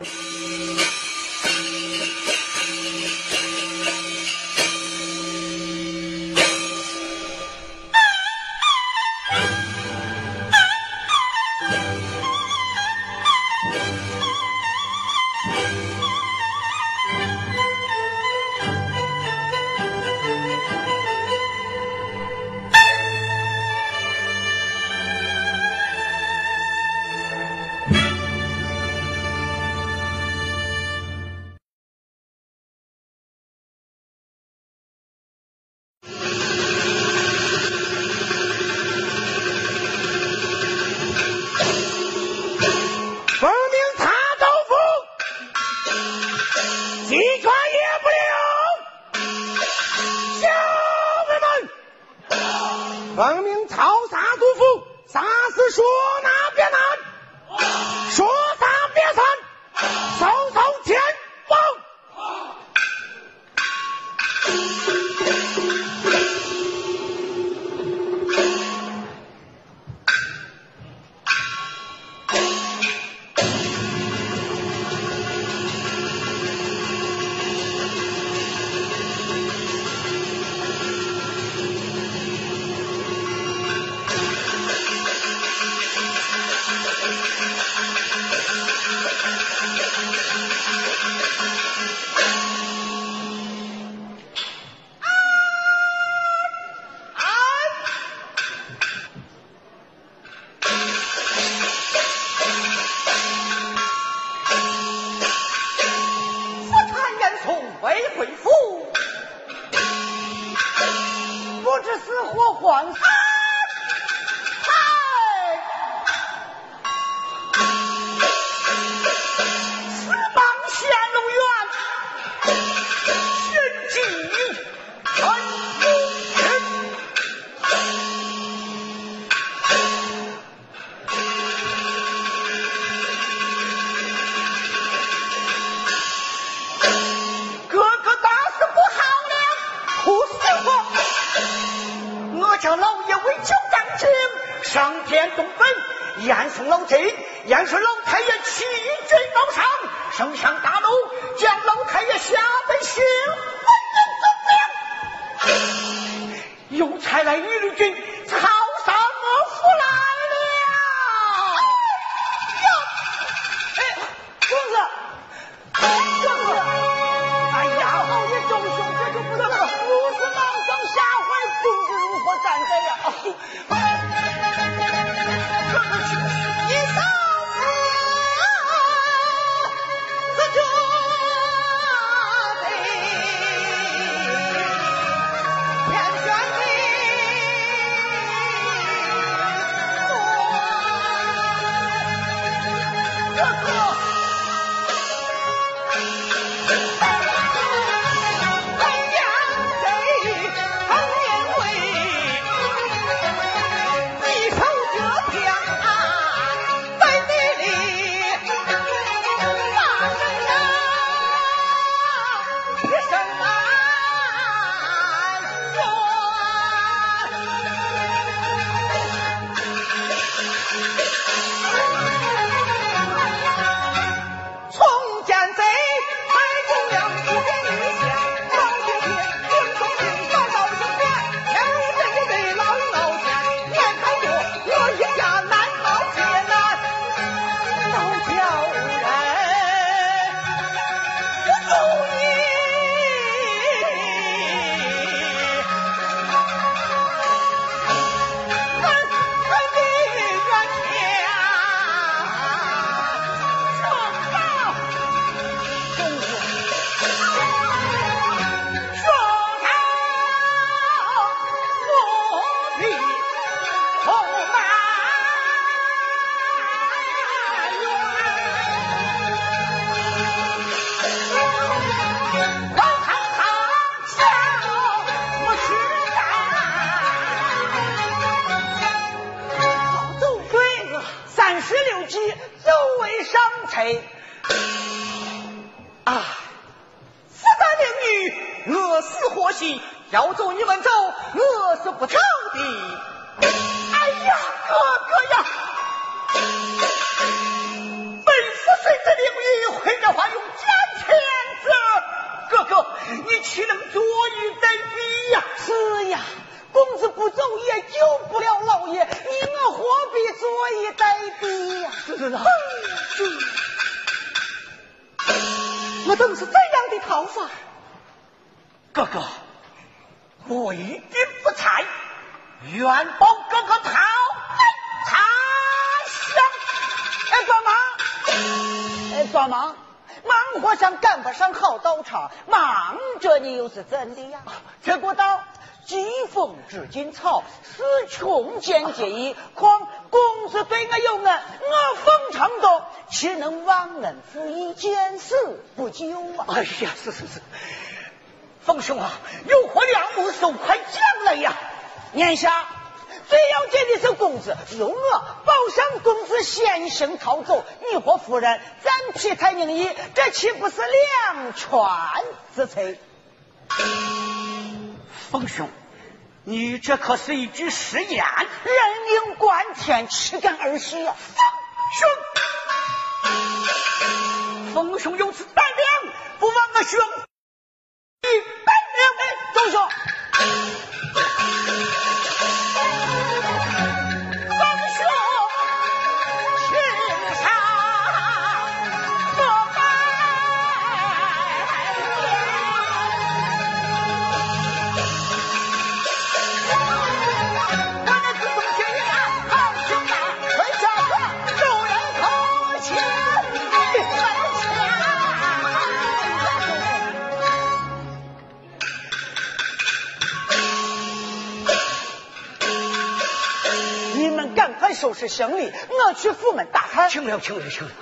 要 哥哥，我一定不才，愿帮哥哥讨茶香。哎，帮忙！哎，帮忙！忙活上赶不上好刀叉，忙着你又是怎的呀？这不道疾风知劲草，死穷见结义。况公子对我有恩，我奉承多，岂能忘恩负义，见死不救啊？哎呀，是是是。冯兄啊，有何良木，手快将来呀！眼下最要紧的是公子，由我保上公子先行逃走，你和夫人暂披太宁衣，这岂不是两全之策？冯兄，你这可是一句誓言，人命关天，岂敢儿戏呀！冯兄，冯兄有此胆量，不枉我兄。周兄。收拾行李，我去府门打探。请了，请了，请了。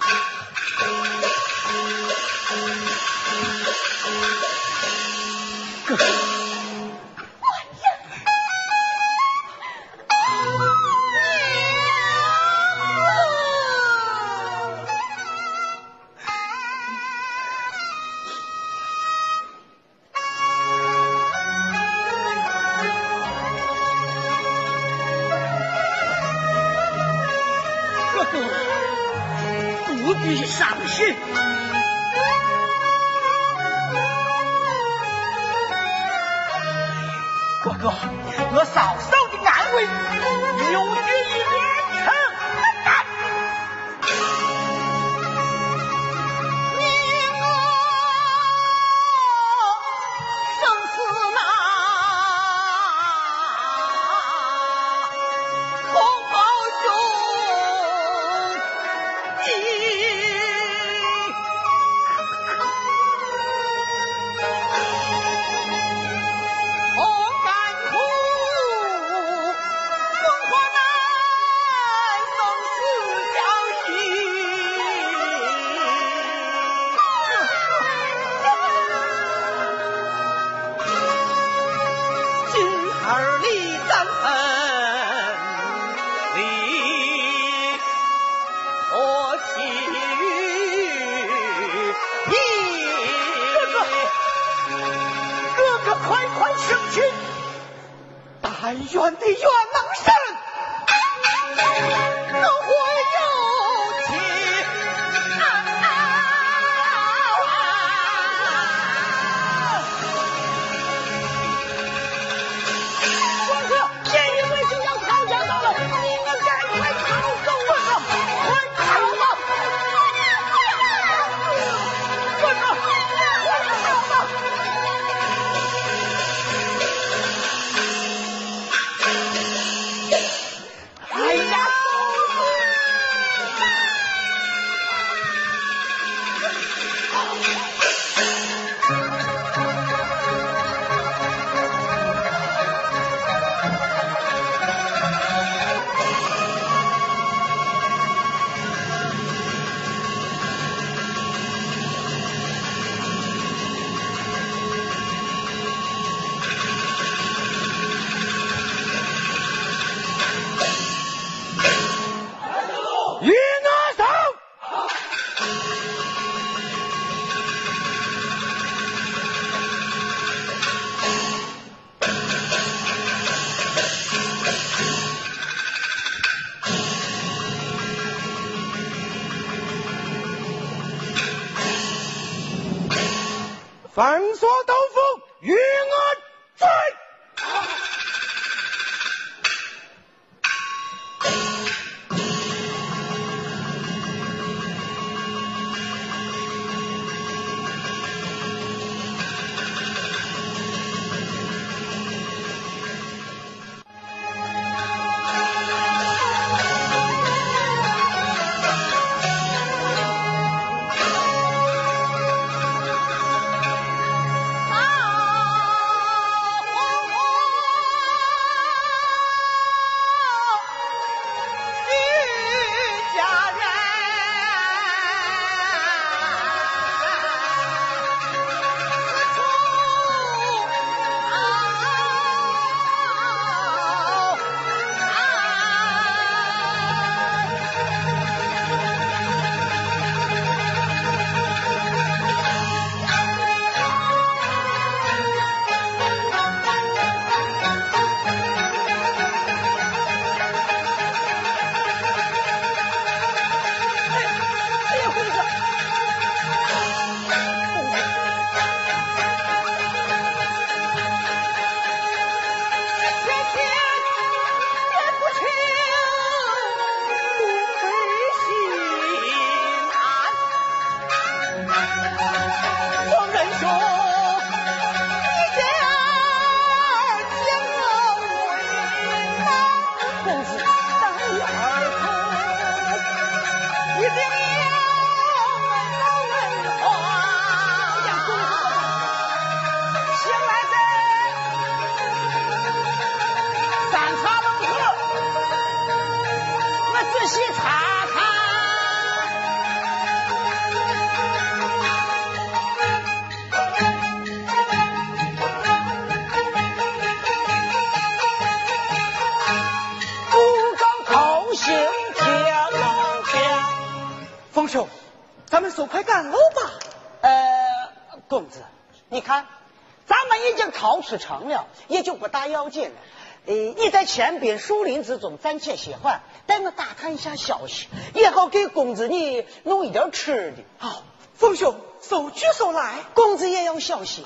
已经逃出城了，也就不大要紧了。呃，你在前边树林之中暂且歇会，带我打探一下消息，也好给公子你弄一点吃的。好，凤兄，手举手来，公子也要小心。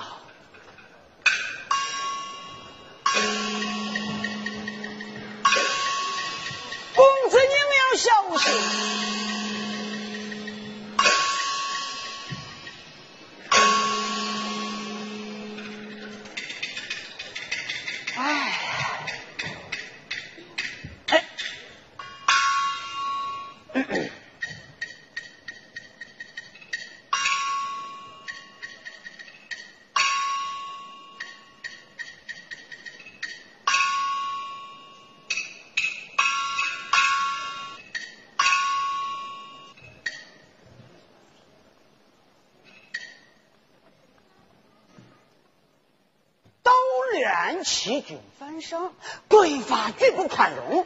欺君犯上，国法绝不宽容。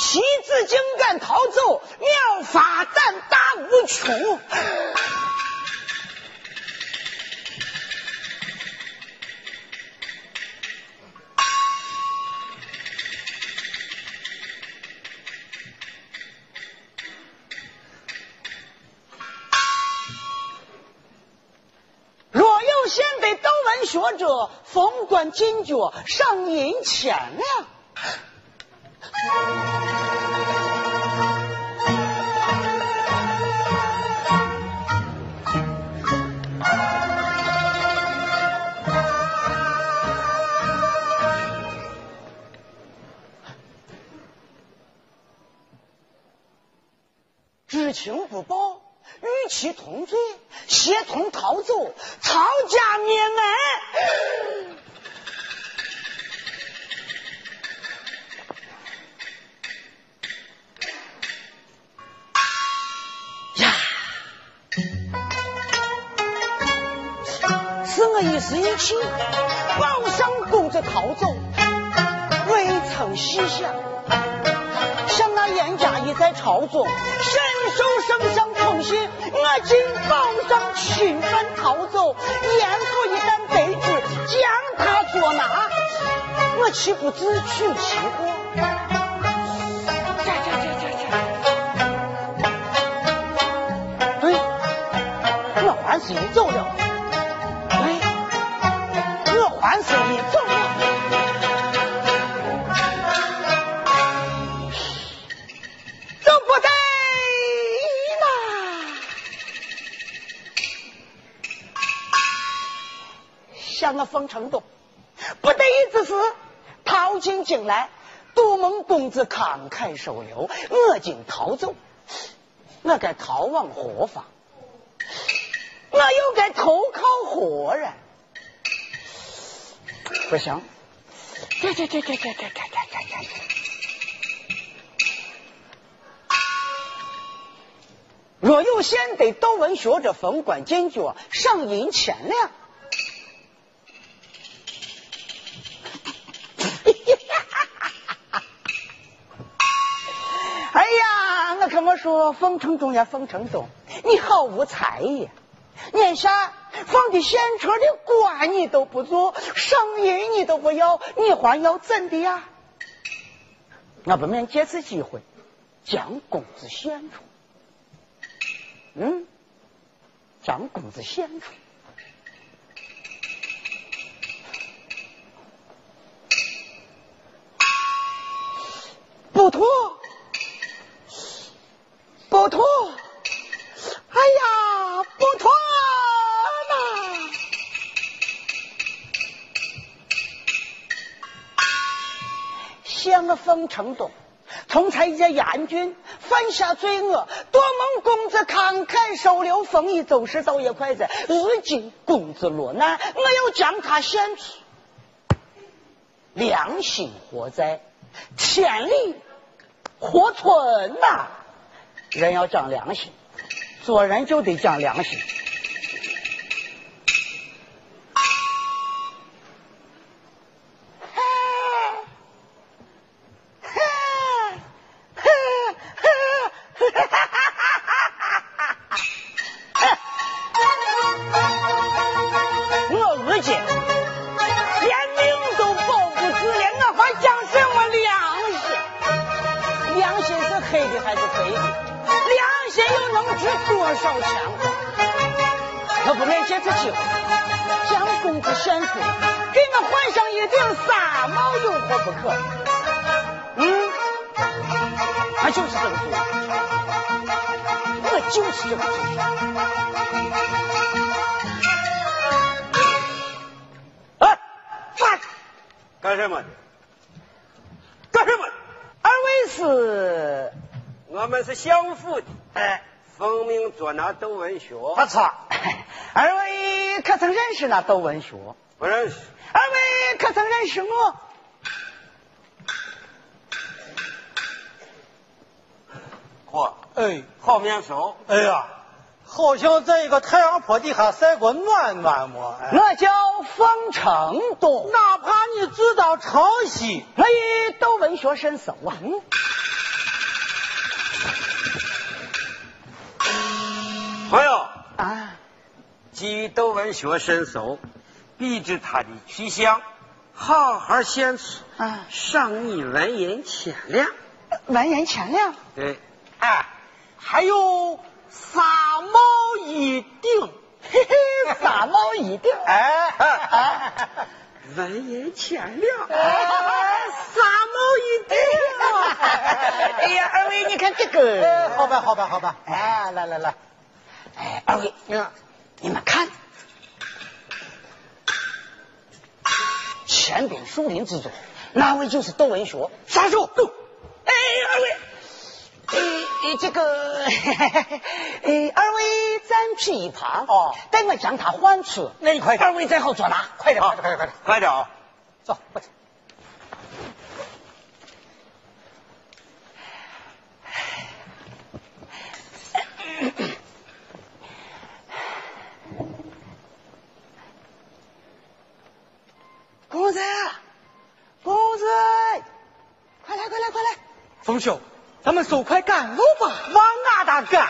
妻子竟敢逃走，妙法但打无穷。金角上银钱呀！慷慨收留，我竟逃走，我该逃往何方？我又该投靠何人？不行，这这这这这这这这！若有贤德道文学者封官进爵，赏银千两。哎呀，我说，封城中呀，封城中，你好无才呀！眼下放的现成的官你都不做，赏银你都不要，你还要怎的呀？我不免借此机会将公子献出。嗯，将公子献出，不妥，不妥！哎呀，不妥呐！襄风成东，同才一介严军犯下罪恶，多蒙公子慷慨收留，丰衣足食，倒也快哉。如今公子落难，我要将他献出，良心何在？天理何存呐？人要讲良心，做人就得讲良心。错。二位可曾认识那窦文学？不认识。二位可曾认识我？嚯，哎，好面熟。哎呀，好像在一个太阳坡底下晒过暖暖么？我叫方成东。哪怕你知道抄袭，我与窦文学甚熟啊。朋友啊，基于窦文学深熟，笔知他的去向，好好献出啊，赏你文言千两。文言千两？对。哎，还有三毛一顶，嘿嘿，三毛一顶。哎哎，文银千两，三毛一顶。哎呀，二位，你看这个。好吧，好吧，好吧。哎，来来来。哎，二位，你们看，前边树林之中，那位就是窦文学。杀手，哎，二位，哎，这个，哎，二位暂避一旁，哦，待我将他唤出。那你快点，二位再好捉拿，快点，快点，快点，快点，快点啊！走，快点。公子，公子，快来，快来，快来！冯兄，咱们手快赶路吧，往哪打赶？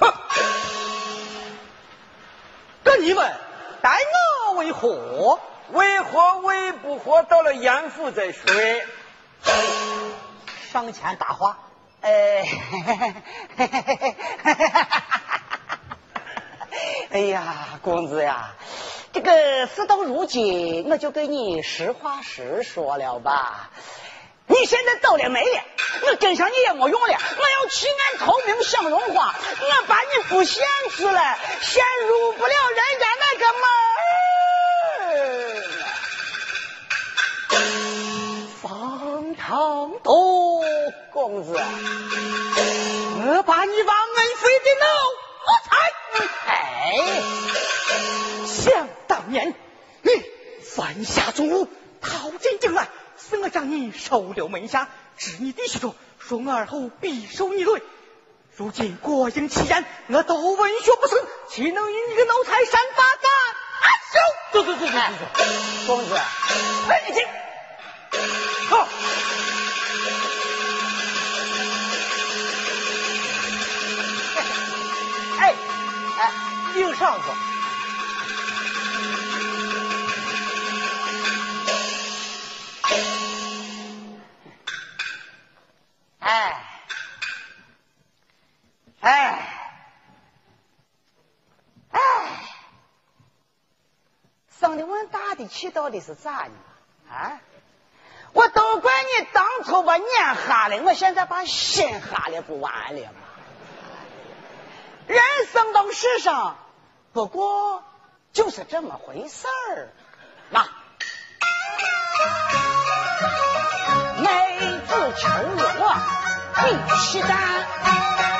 哼！跟你们待我为何？为何为不活？到了严府再说。上前搭话。哎，哎呀，公子呀，这个事到如今，我就跟你实话实说了吧。你现在走了没了？我跟上你也没用了。我要弃暗投明享荣华，我把你不限制了，先入不了人家那个门。方长东公子，我把你往恩妃的脑。我猜，哎，想当年你犯下重侮，逃进京来，是我将你收留门下，治你弟兄说，说我尔后必受你累。如今国营其言，我都文学不成，岂能与你个奴才善罢甘休？走走走走走，公子，来你进，好。硬上子。哎，哎，哎，生的我大的气到底是咋的？啊，我都怪你当初把年哈了，我现在把心哈了，不完了吗？人生到世上。不过就是这么回事儿，妈妹子求我必须担。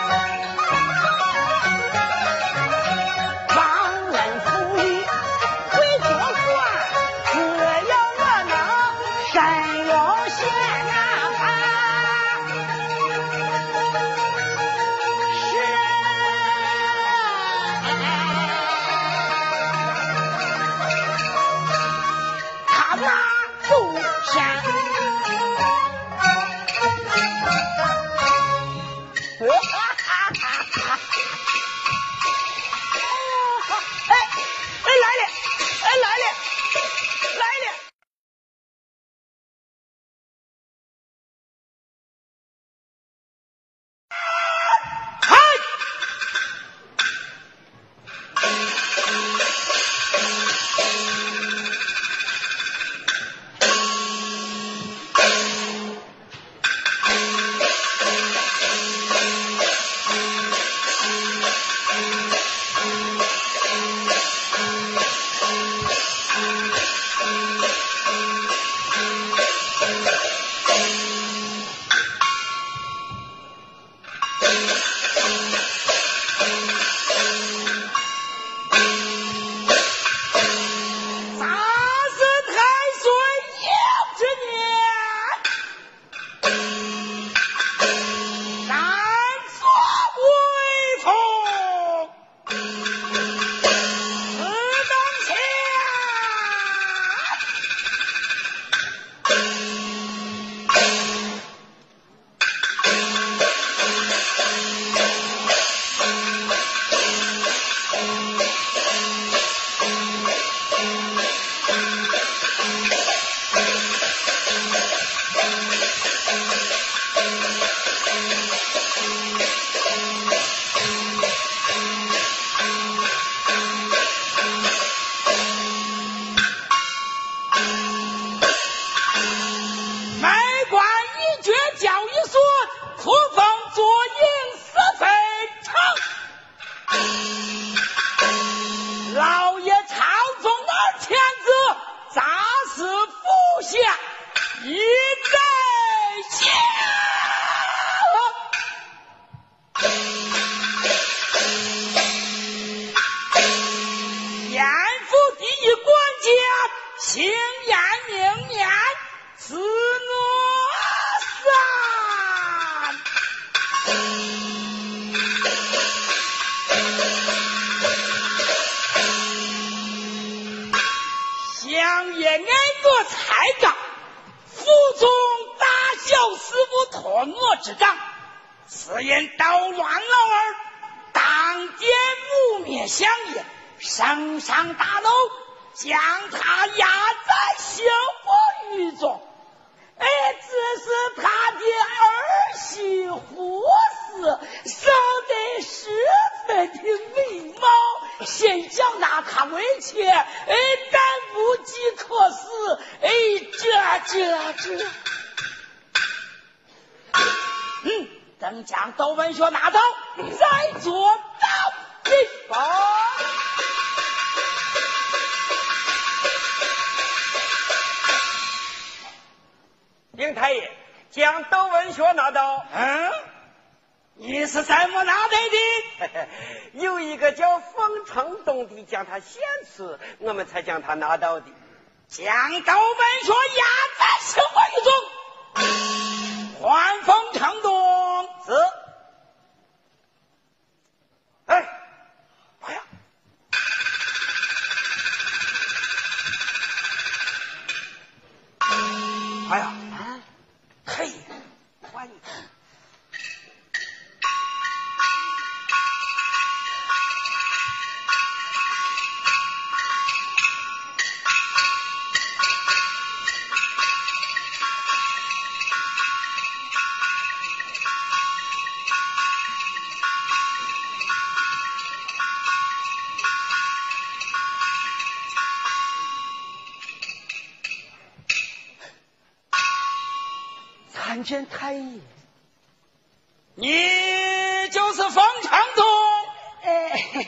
他拿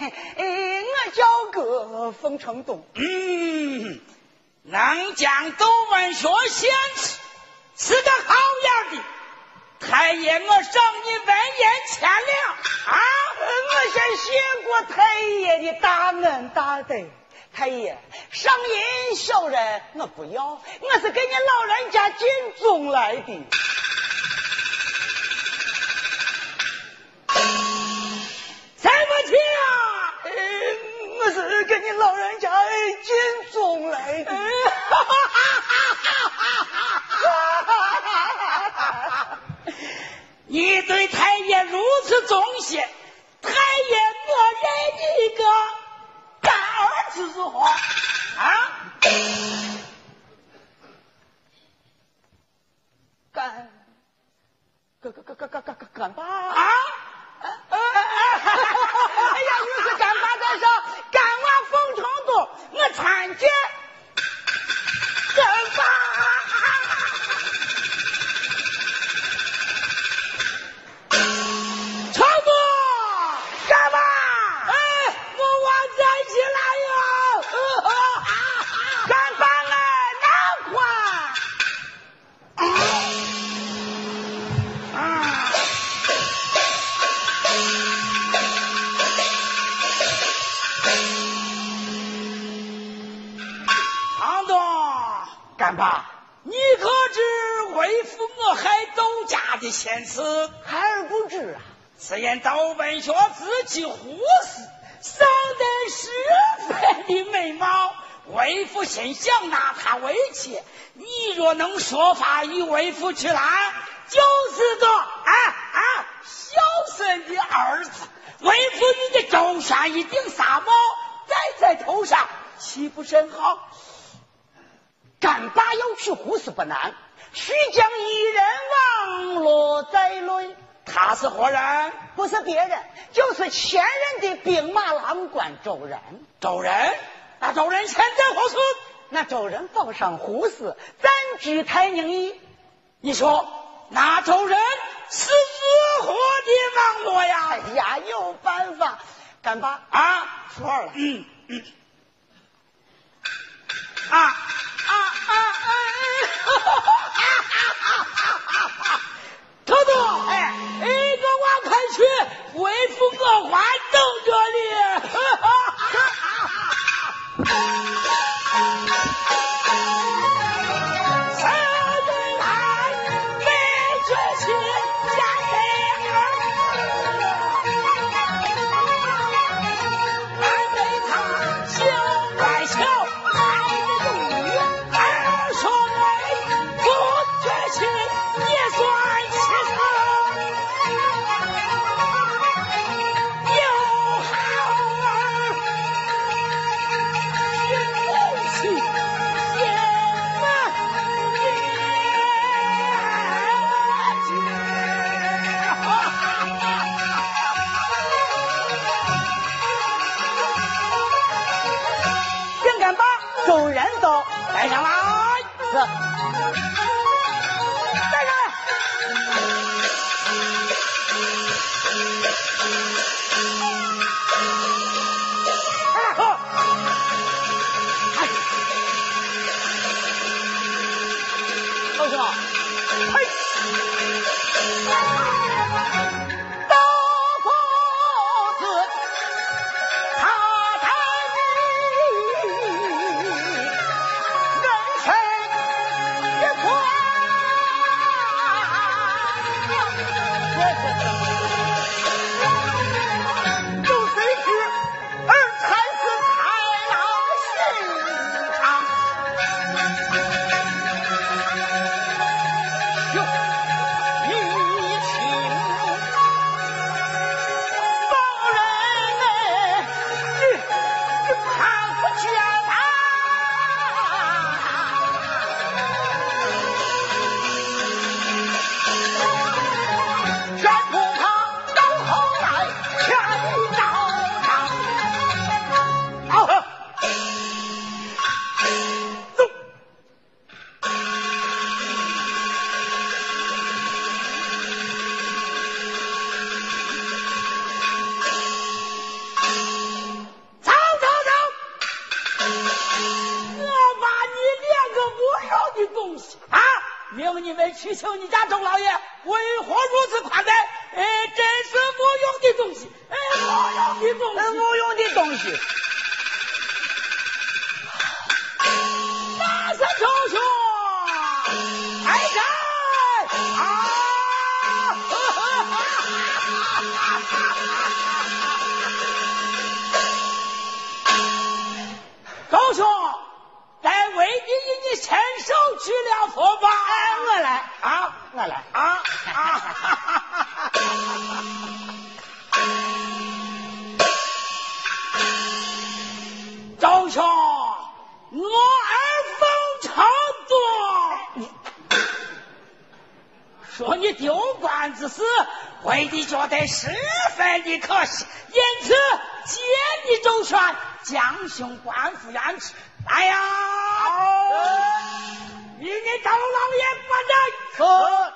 哎 哎，我叫个冯成东。嗯，能将窦文学献出，是个好样的。太爷，我赏你文言千两啊！我先谢过太爷的大恩大德。太爷，赏银小人我不要，我是给你老人家尽忠来的。给你老人家哎敬重嘞你对太爷如此忠心太爷我认你一个干儿子如何啊。干干干干干干干干爸啊？参见的先词？孩儿不知啊。此言道文学自己胡思，生得十分的美貌，为父心想拿他为妾。你若能说法与为父去拦，就是个啊啊孝顺的儿子。为父你的周山一顶纱帽戴在头上，岂不甚好？干爸要去胡死不难，须将一人网罗在内。他是何人？不是别人，就是前任的兵马郎官周仁。周仁？那周仁现在何处？那周仁放上胡死，暂居太宁邑。你说那周仁是如何的网罗呀？哎呀，有办法。干爸啊，说了。嗯嗯。啊。啊啊啊！头头，哎，哎，我往开去，为父我还等着你。高兄。来为弟与你牵手去了佛法，我来啊，我来啊啊！高兄，我儿奉承多，说你丢官之事，为弟觉得十分的可惜，因此借你周旋，将兄官复原职。来呀！与你周老爷过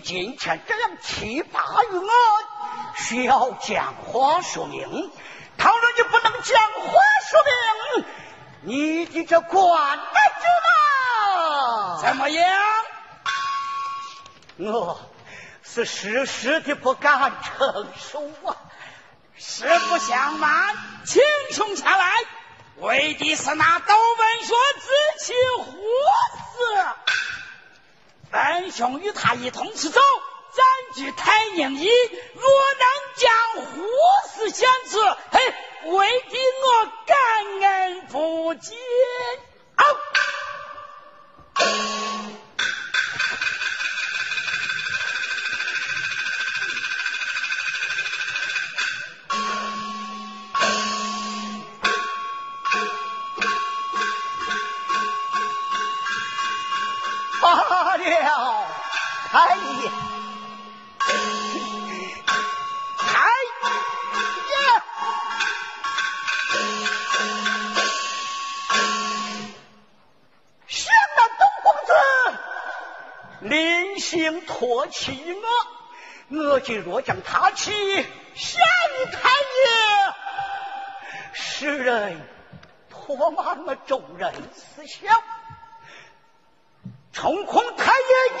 今天这样气霸于我，需要讲话说明。倘若你不能讲话说明，你的这官不知怎么样？我是时时的不敢承受啊！实不相瞒，请兄前来，为的是那窦文说自妻胡死。本兄与他一同出走，占据太宁邑。若能将胡氏相辞，嘿，未必我感恩不尽啊。哎呀！哎呀！向那东公子临行托起我，我今若将他妻下于太爷，使人唾骂我众人思想，冲恐太爷你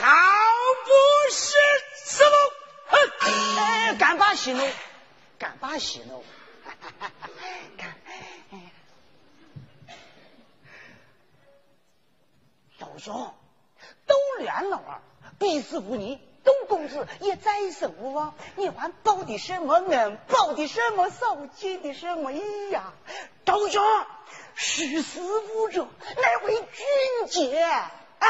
好不是此路，哼，干把息怒，干把息怒。兄，都连了儿，必死无疑。董公子也再生无望，你还报的什么恩？报的什么仇？结的什么义呀？周兄，识时务者乃为俊杰啊！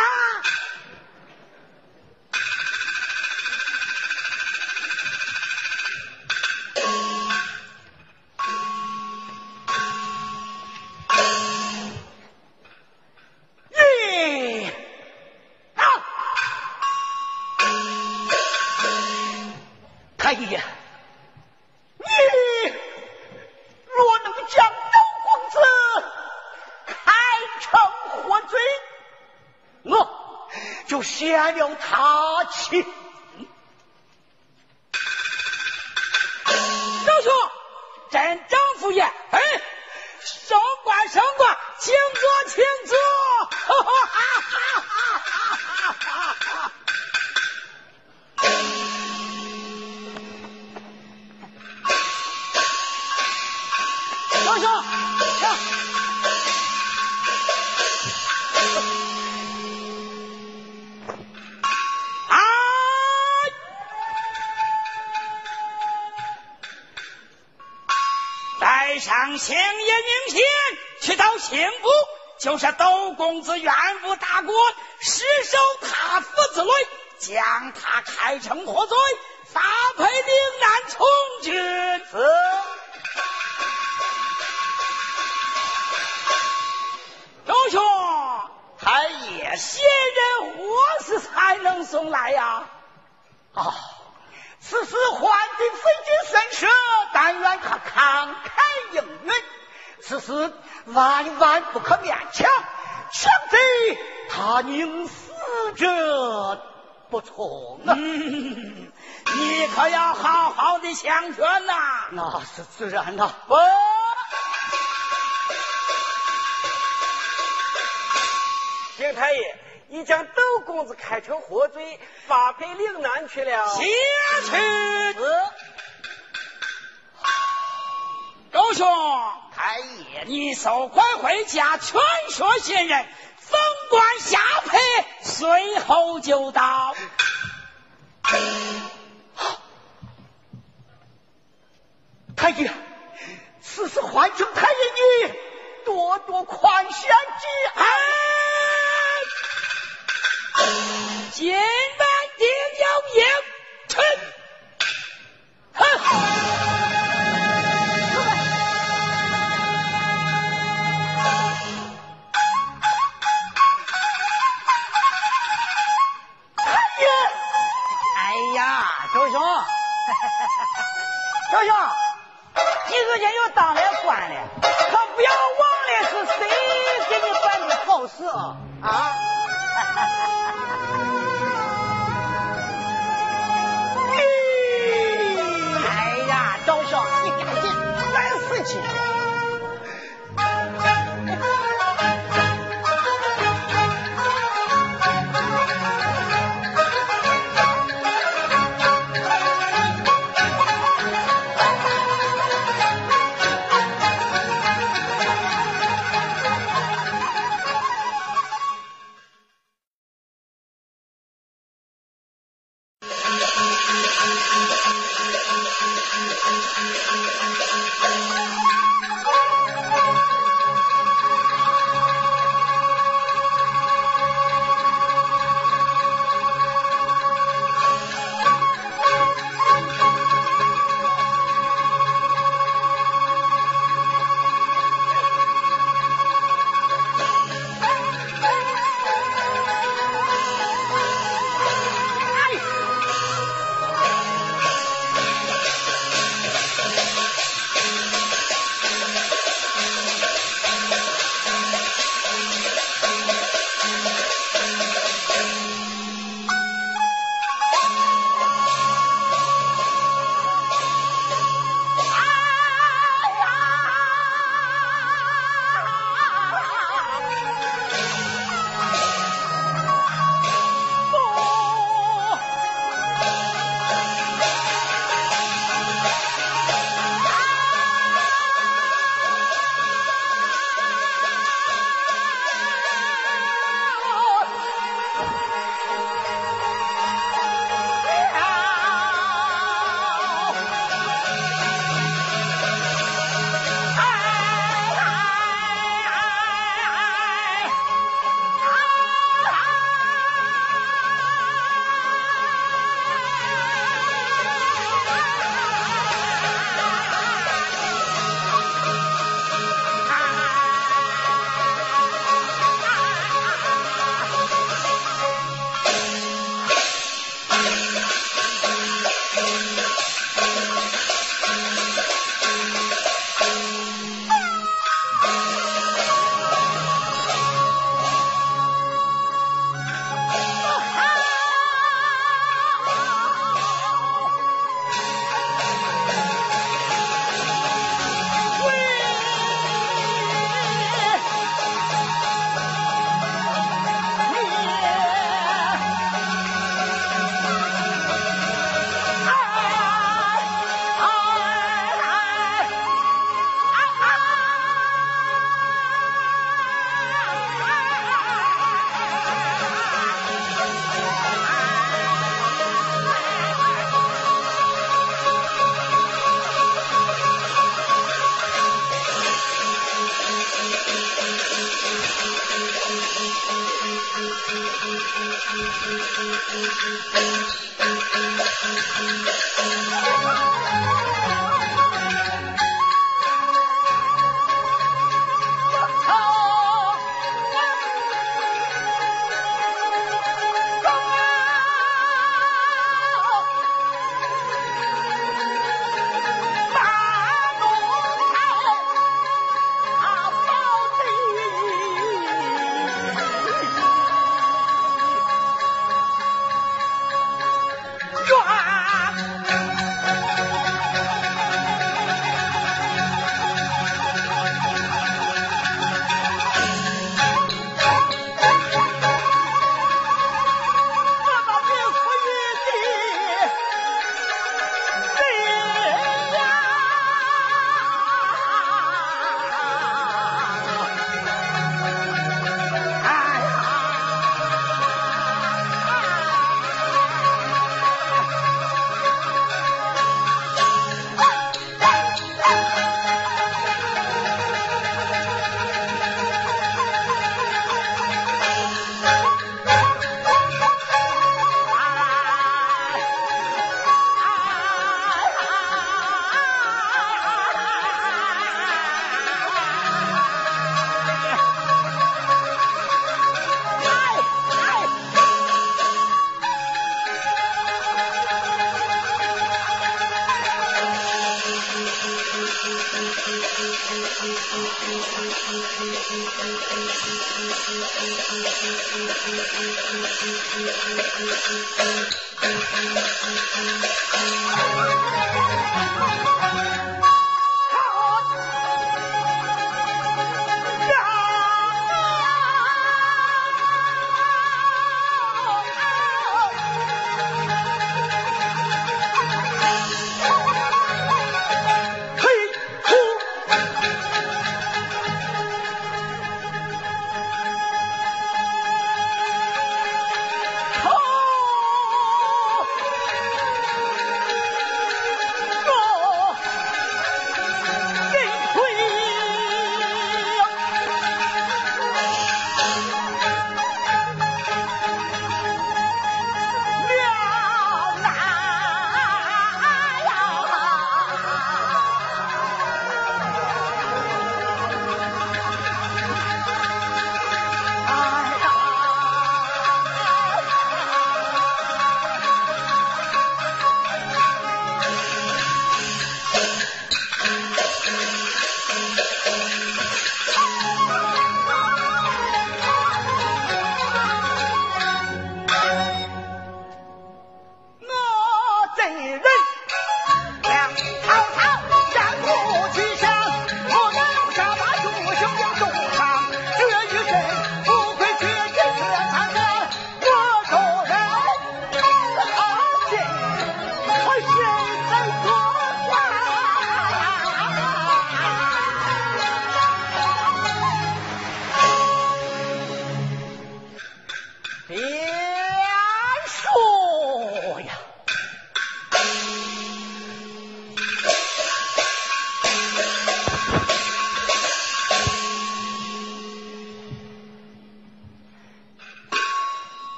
工资远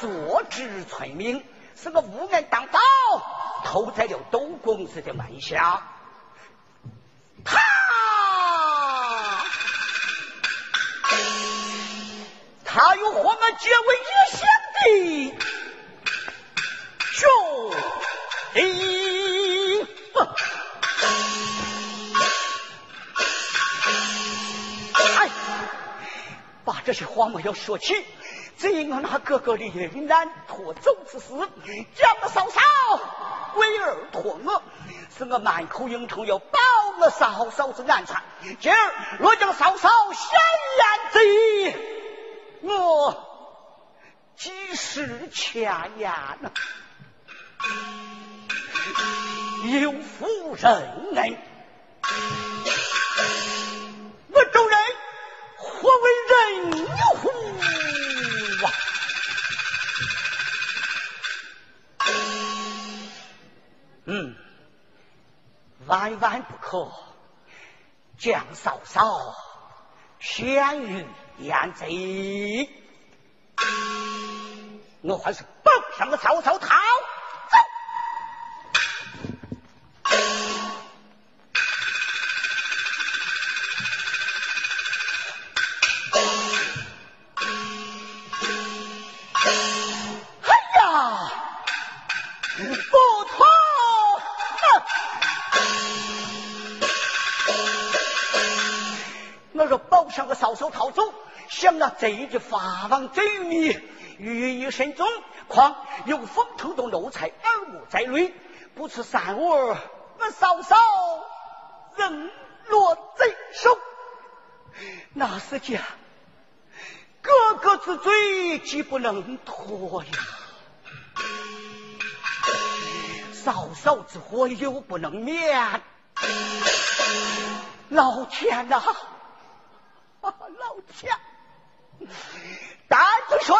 所知村民，是个无恩当道，投在了周公子的门下。他，他又和我结为一乡的兄。一不，哎，把这些话没有说起，只因我那哥哥的云南拖走之事，将我嫂嫂为儿托我，是我满口应承要保我嫂嫂子安全。今儿若将嫂嫂先言之意，我几时掐言？有负人恩，嗯，万万不可将嫂嫂先于严贼，我还是保上个嫂嫂逃。这一句法王贼迷，寓意深重。况有风头中漏财，耳目在内，不出三五儿，我嫂嫂人落贼手。那时间，哥哥之罪既不能脱呀，嫂嫂之祸又不能免。老天呐！老天！单子说。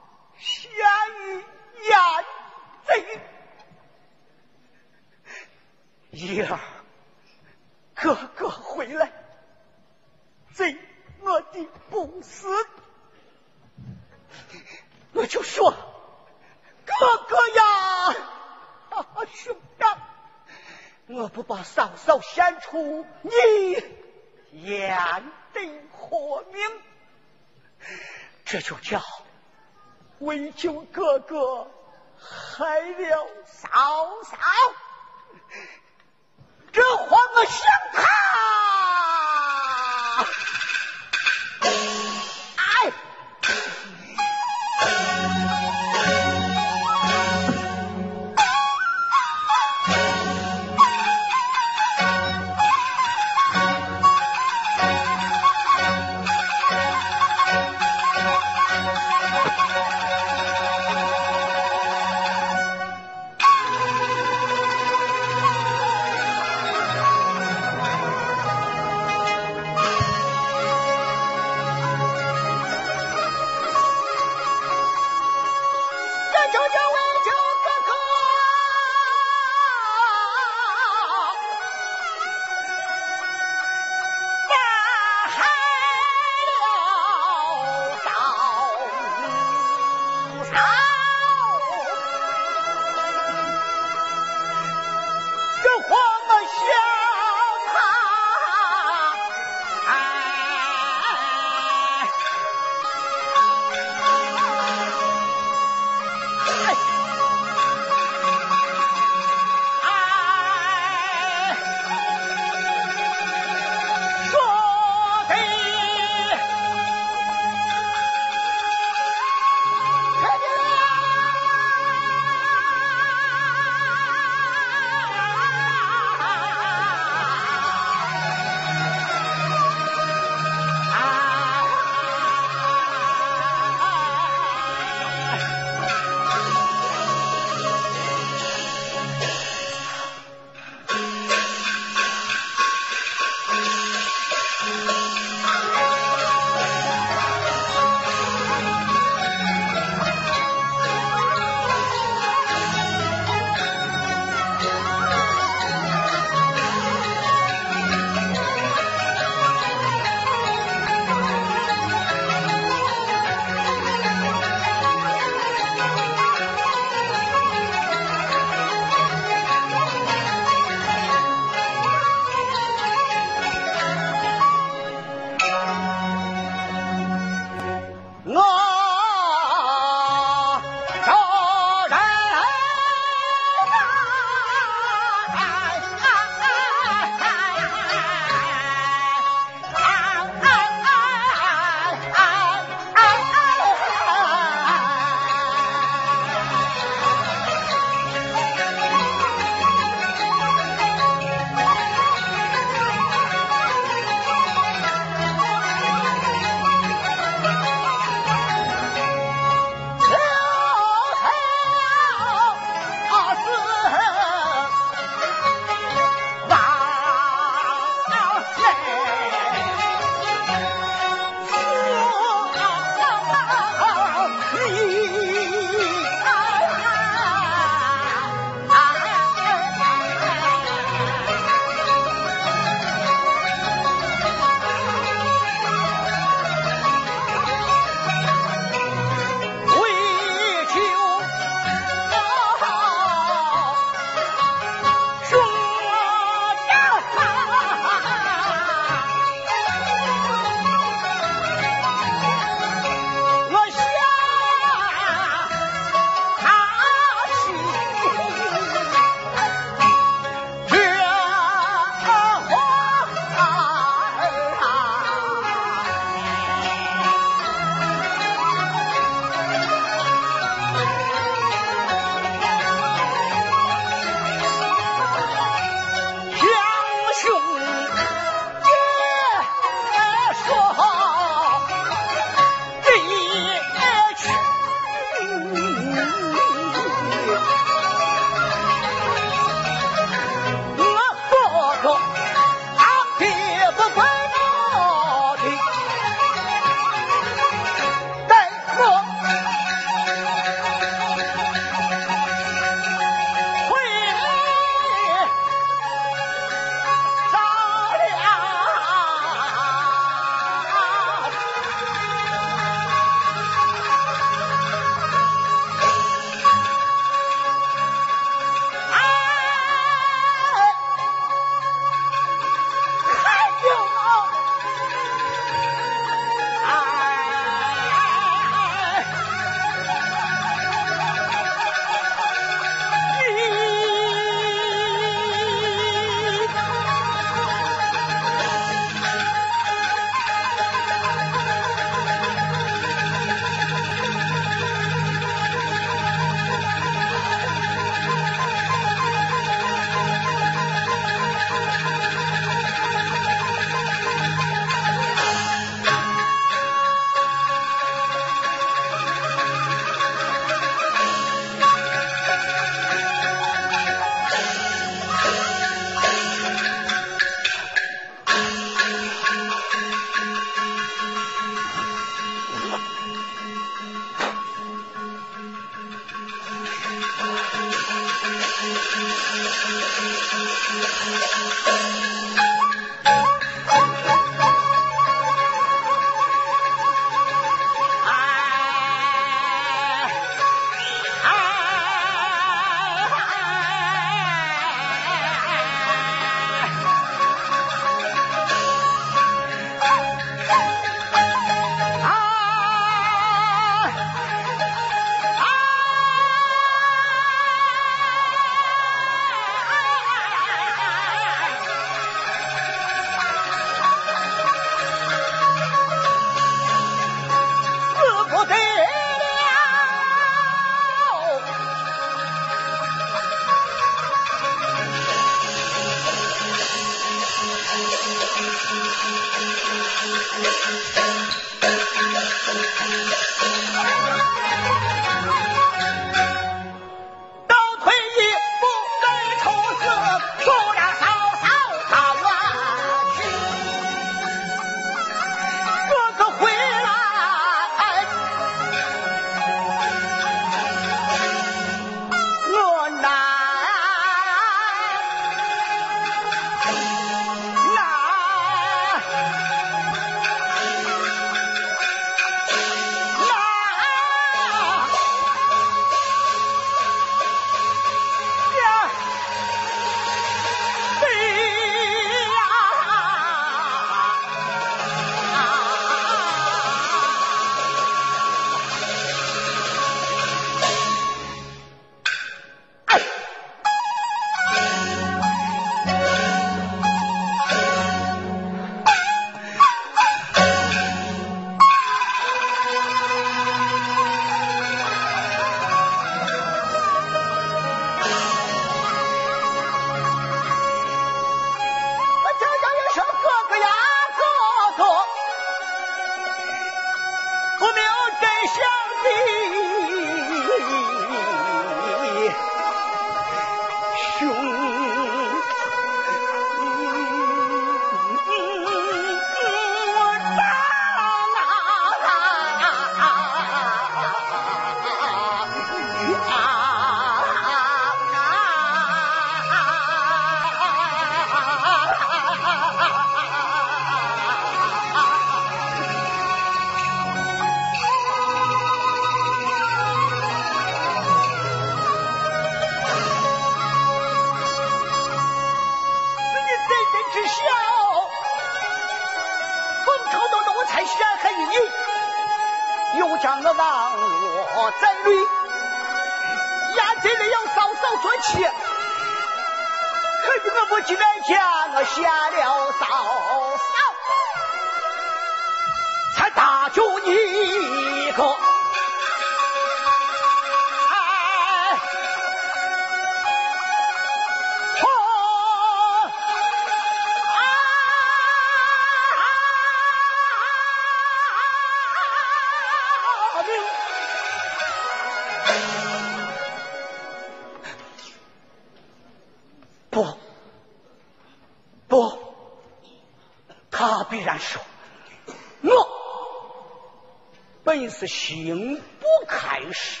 是刑不开始，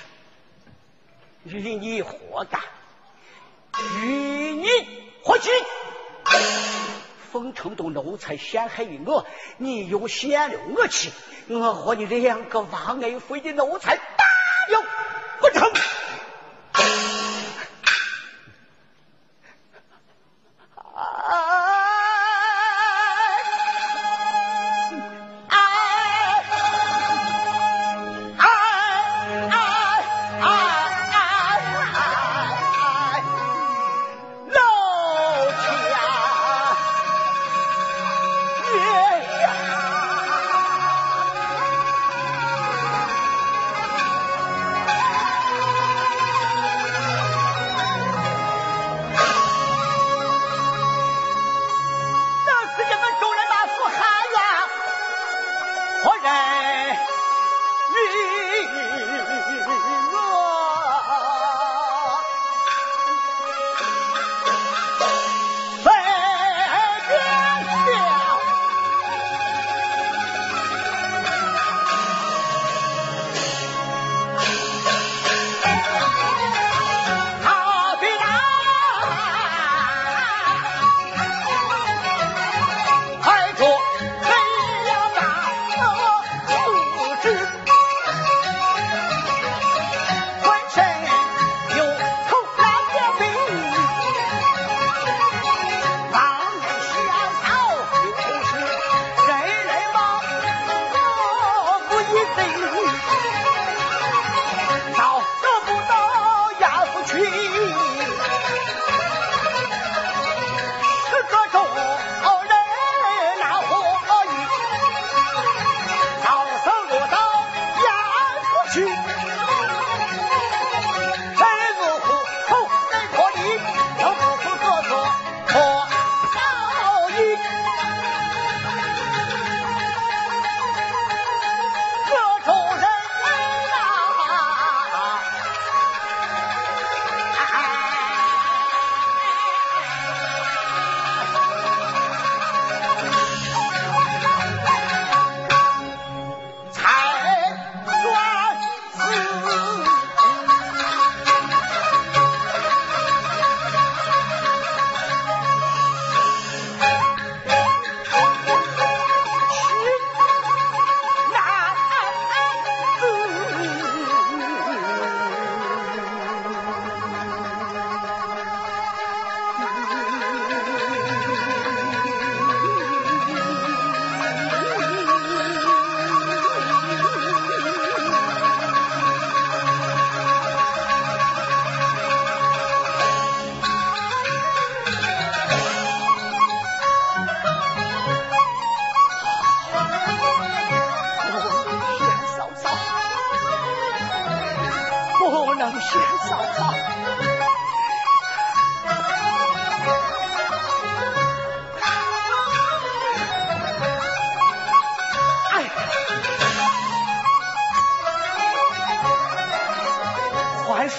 与你何干？与你何亲？冯承东奴才陷害于我，你又陷了我去，我和你这两个忘恩负义的奴才，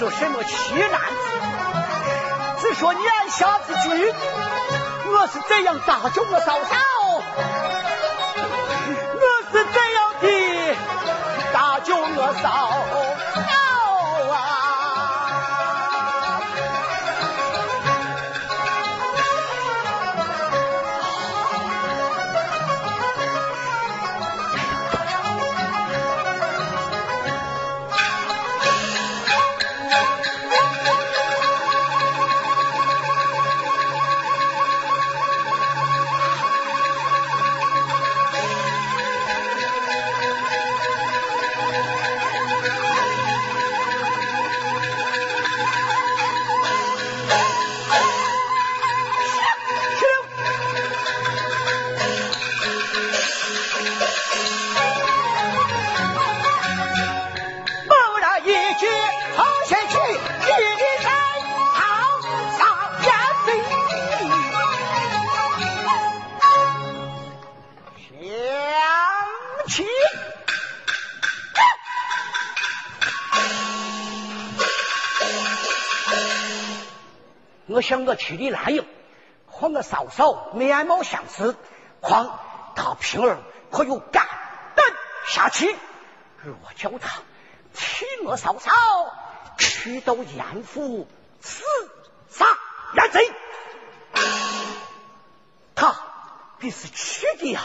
有什么奇难只说眼下之句，我是怎样搭救我嫂嫂？我是怎样的搭救我嫂？我想我去的烂友和我嫂嫂面貌相似，况他平儿可有肝胆下气？若叫他替我嫂嫂去到严府刺杀严贼，他必是去的呀，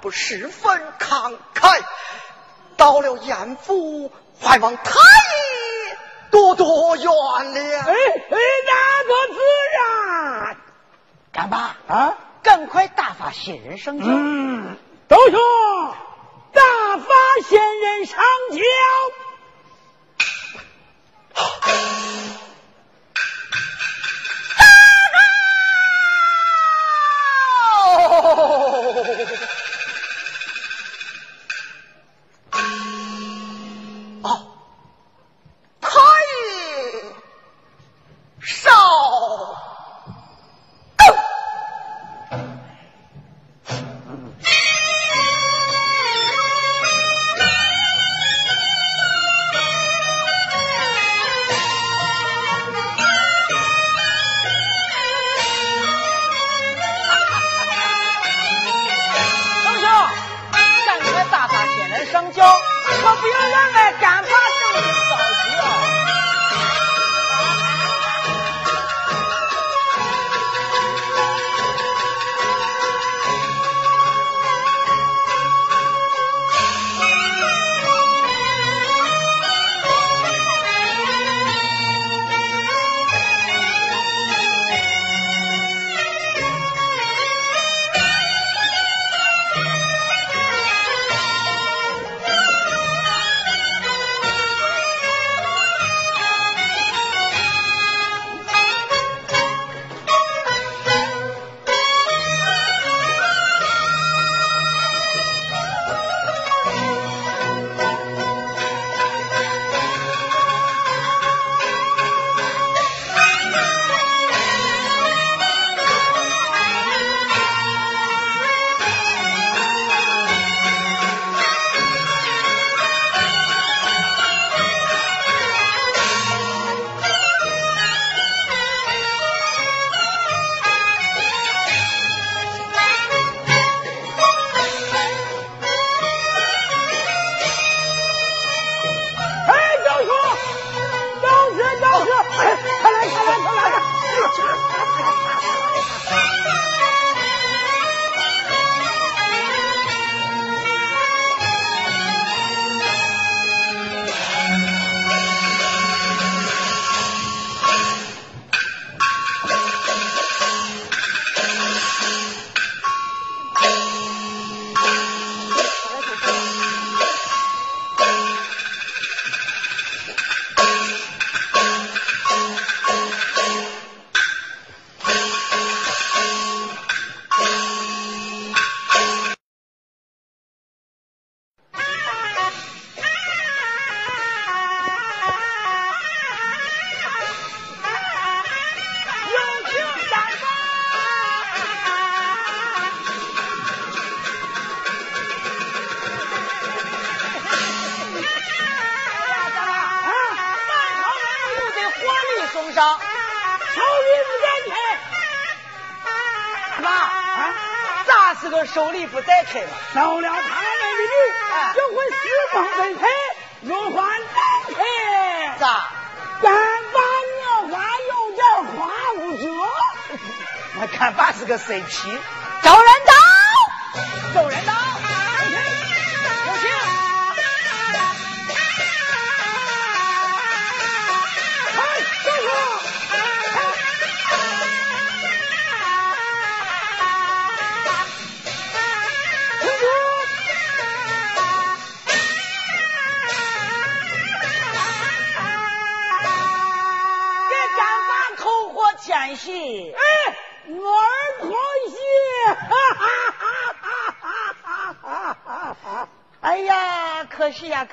还不十分慷慨，到了严府，还望太医多多原谅。哎哎，那个自然？干爸啊，赶快打发新人上轿。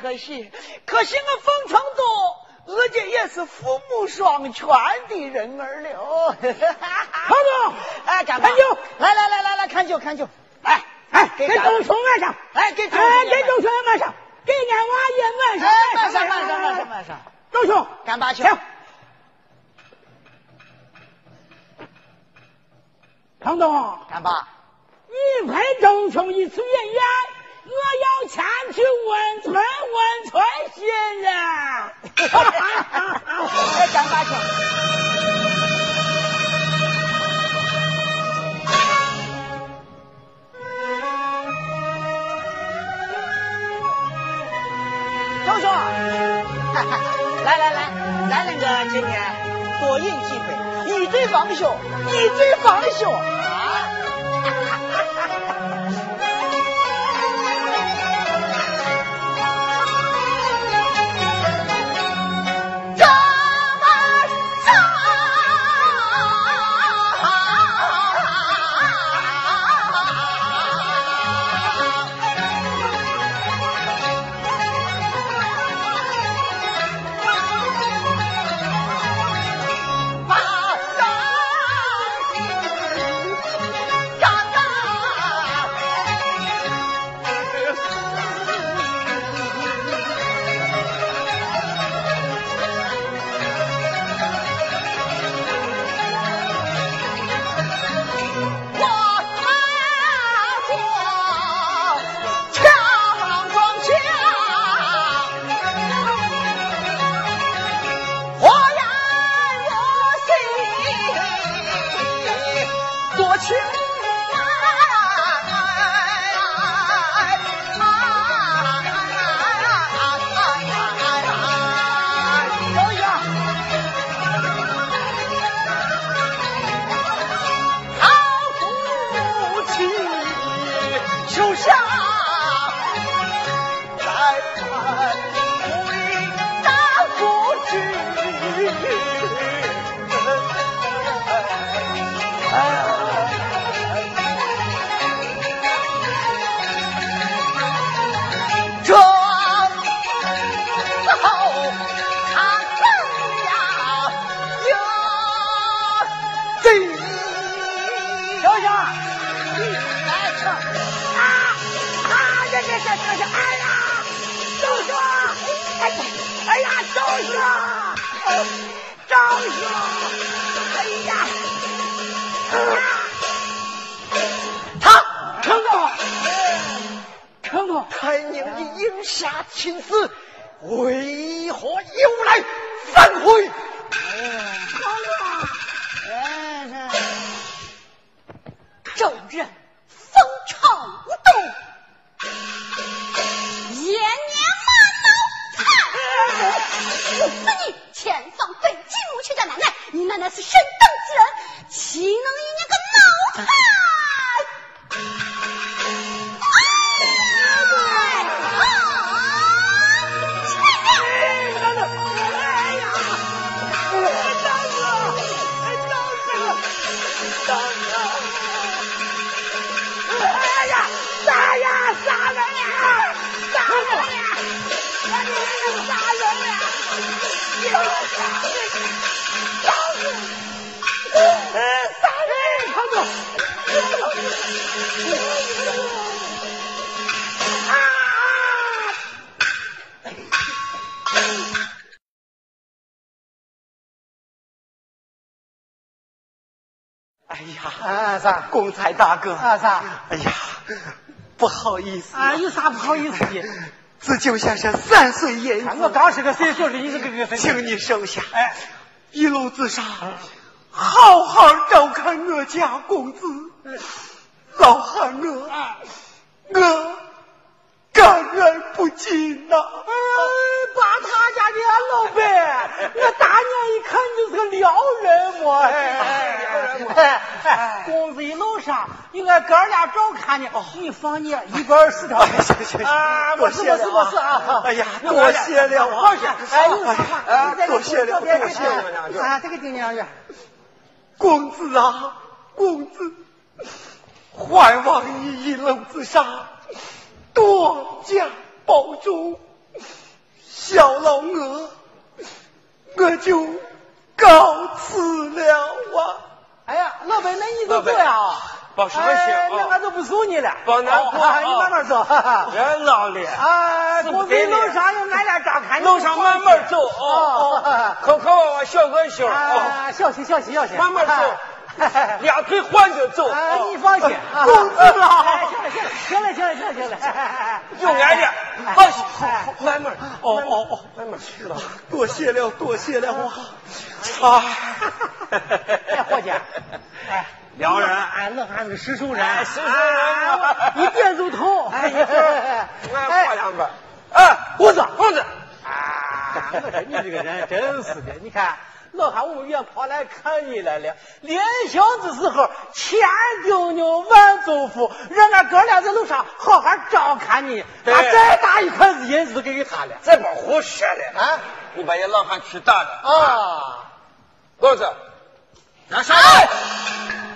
可惜，可惜，我冯成都，人家也是父母双全的人儿了。好多，哎，干看酒，来来来来来，看酒看酒，哎哎，给周兄满上，哎，给周哎，给周兄也满上，给俺娃也满上，满上满上满上满上，周兄干八球。唐东，干爸，你陪周兄一次演演，我要前去温存温存新人。哎，干爸去。周兄，来 来来，咱两个今天多饮几杯。一醉方休，一醉方休啊！请心思，为何又来？公才大哥。啊啥？哎呀，不好意思。啊，有啥不好意思？的？这就像是三岁爷，我刚是个岁数的，你是个个岁，请你收下。哎，一路之上，好好照看我家公子，老汉我，我感恩不尽呐。把他家的老板，我大年一看就是个撩人么？哎哎，公子一路上，你俺哥俩照看呢。你放你一百二十条。行行行，不是不是不是啊！哎呀，多谢了啊！哎，有啥话？多谢了，多谢了。啊，这个丁娘家，公子啊，公子，还望你一楼之上多加保重。小老我，我就告辞了啊！哎呀，老板，那你就走呀？保什么险那俺就不送你了。保南坡，你慢慢走。别老了。啊，公司楼上有俺俩照看。楼上慢慢走哦。口口娃娃小个小。啊，小心小心小心。慢慢走。俩腿换着走，你放心，公子啊！行了行了行了行了，有俺的，放心，慢慢，哦哦哦，慢慢去了，多谢了多谢了我，啊，哎伙计，哎，撩人，俺那还是熟人，实熟人，你别走头，哎，俺过两本，哎，胡子胡子，啊，我说你这个人真是的，你看。老汉我们远跑来看你来了，临行的时候千叮咛万嘱咐，让俺哥俩在路上好好照看你，把再大一块子银子都给他了。再别胡说了啊！你把人老汉去打了啊！老子，拿上。走。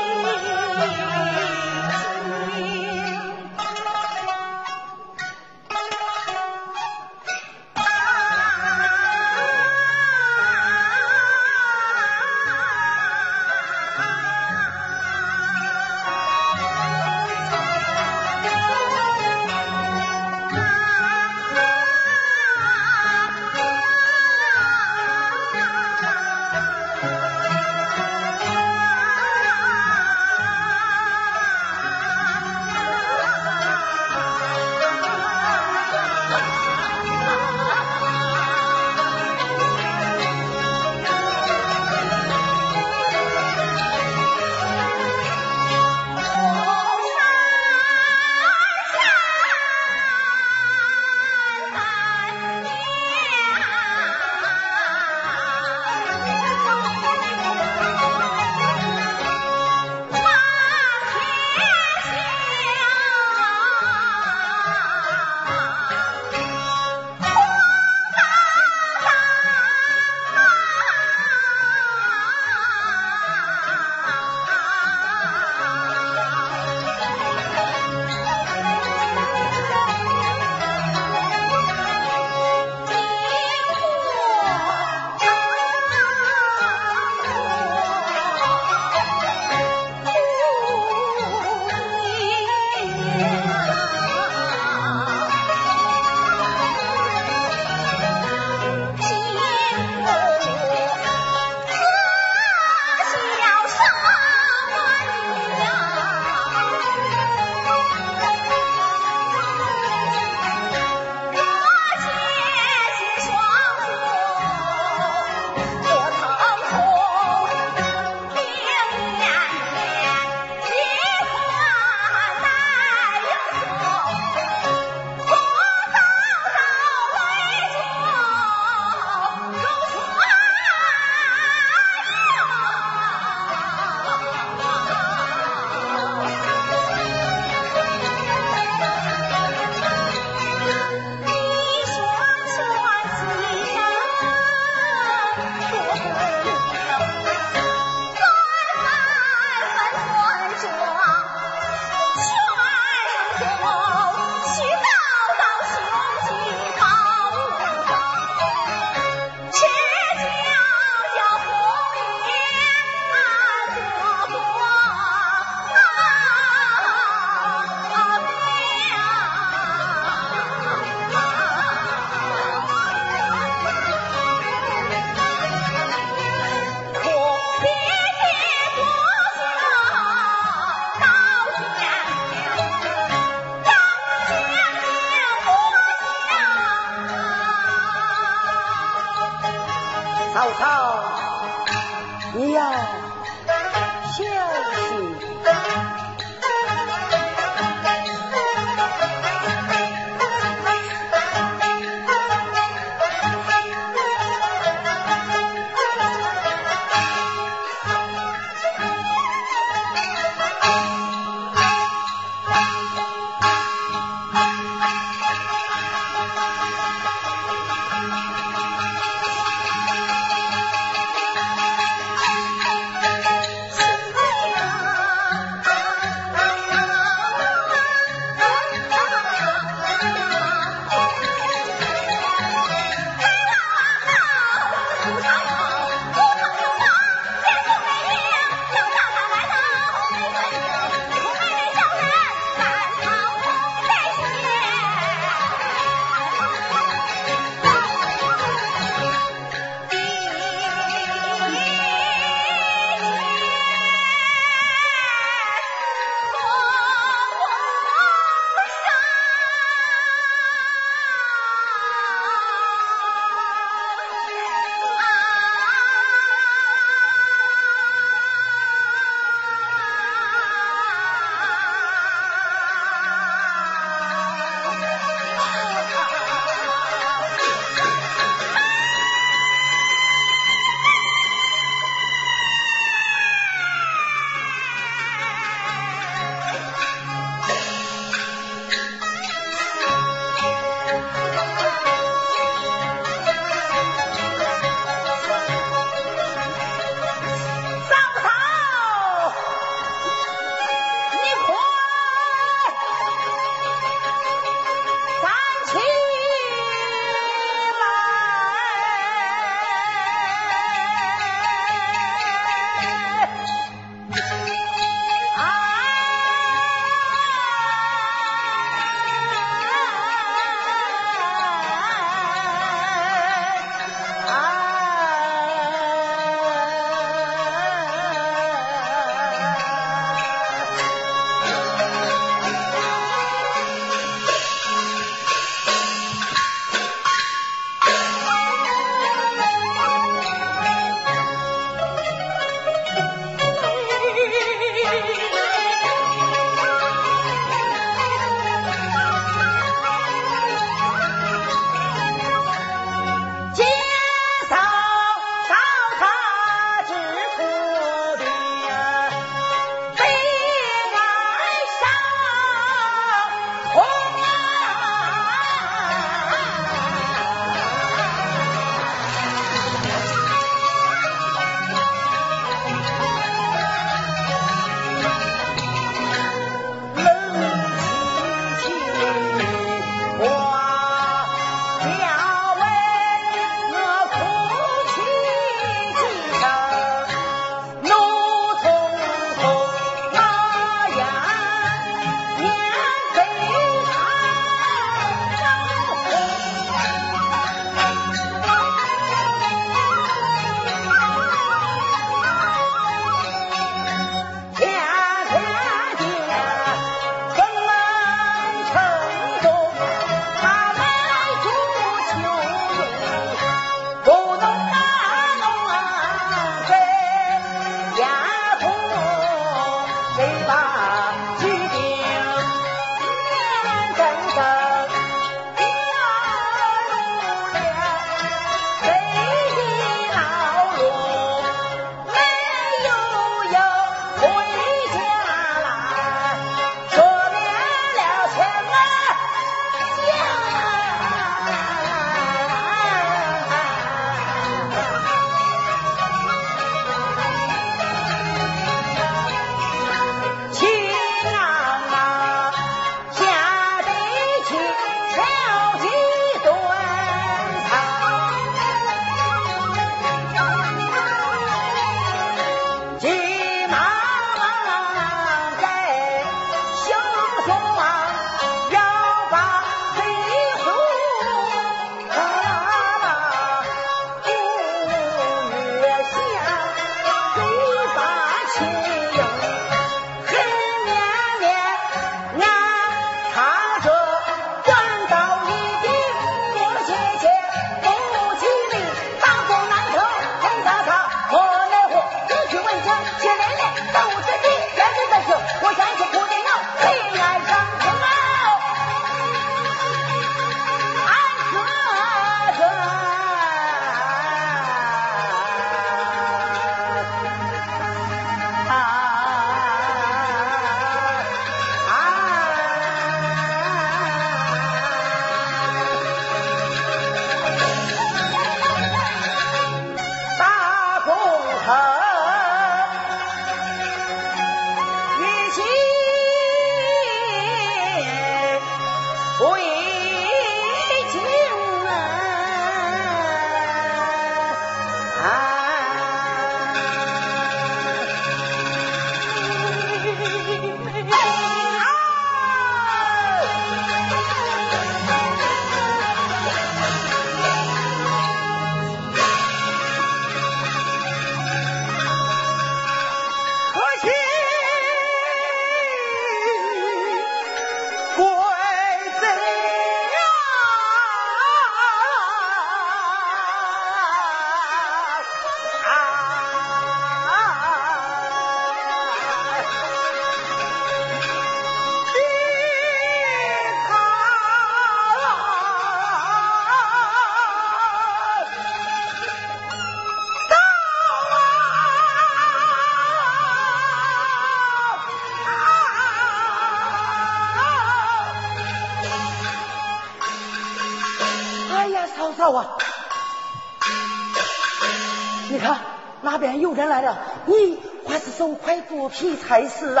还是！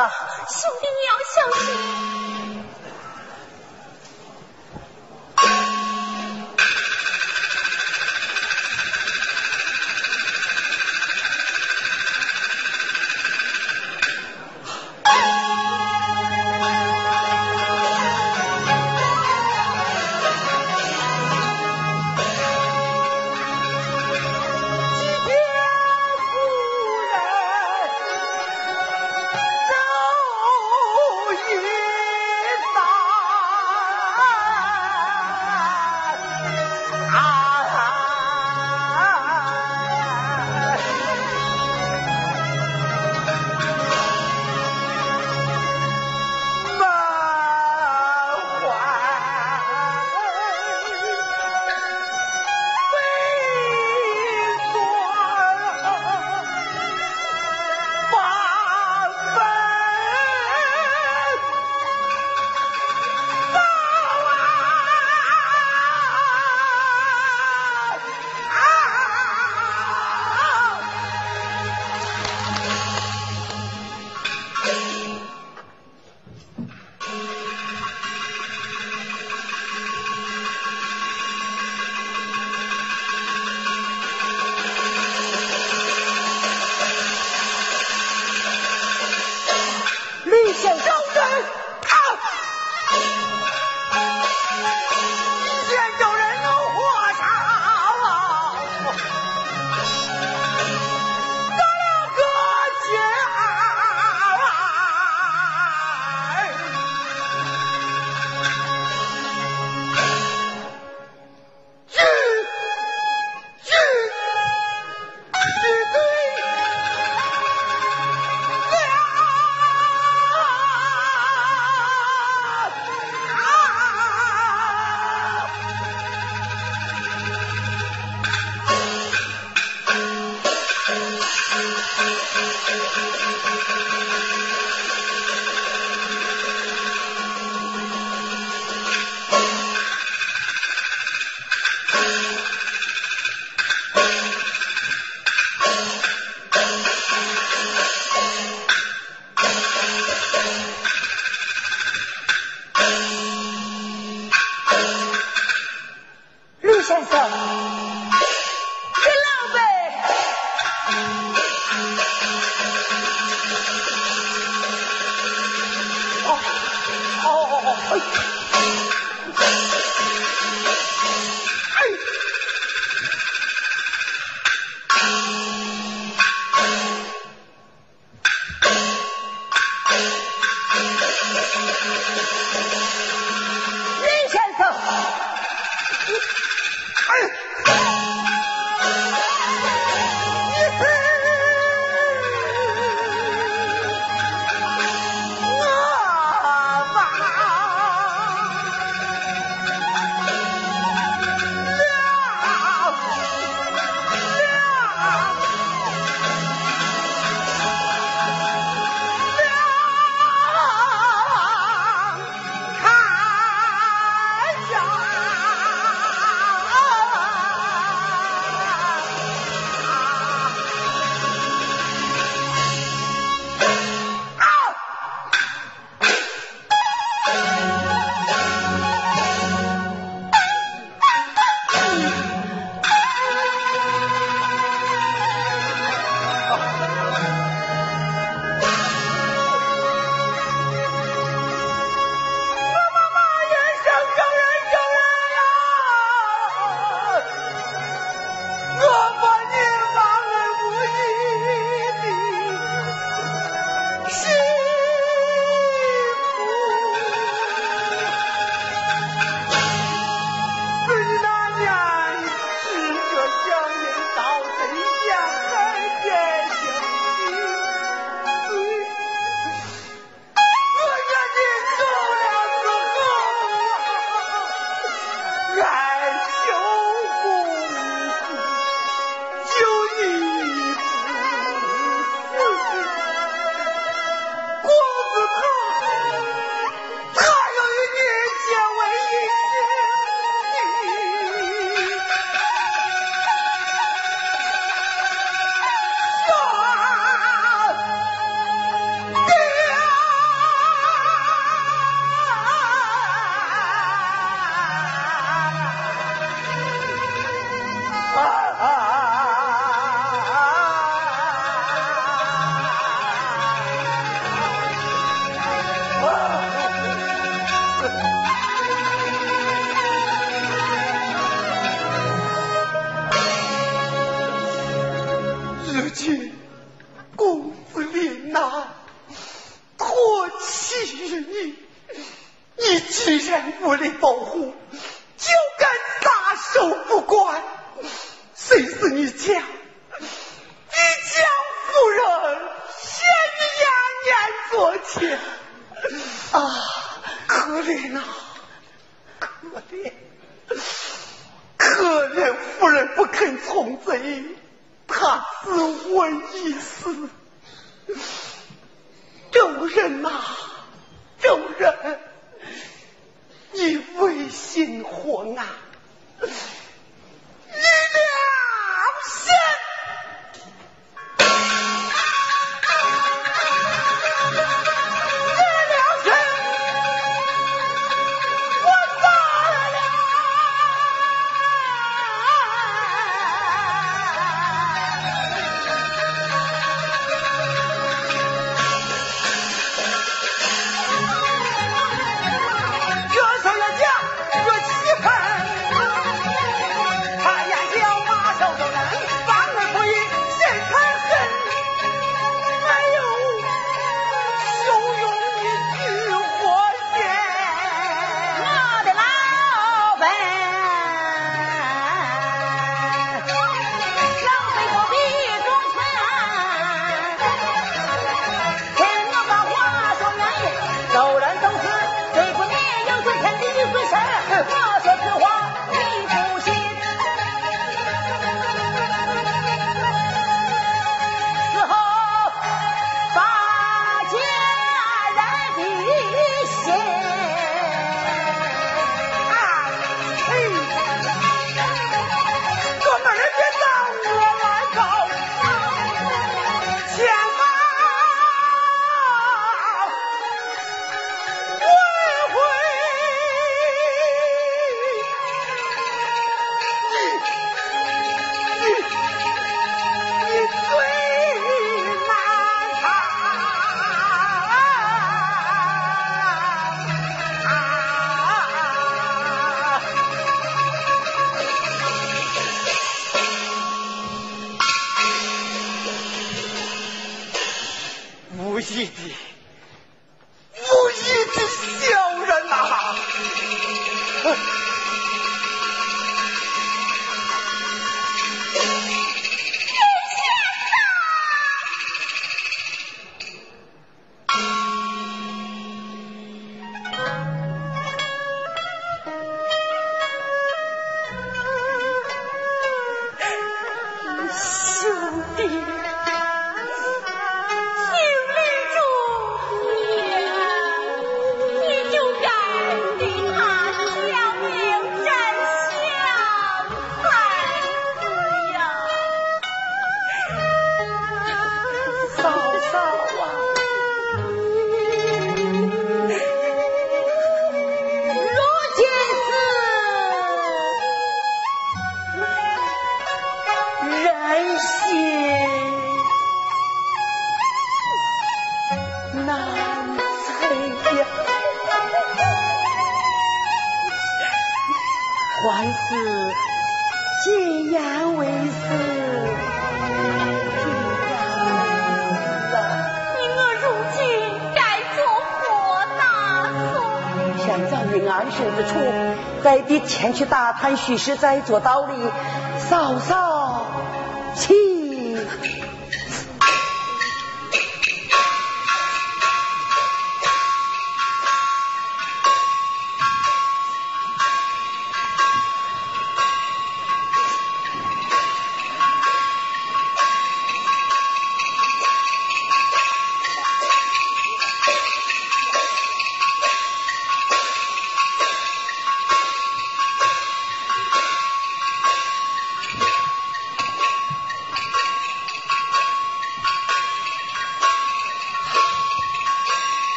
前去打探虚实再做道理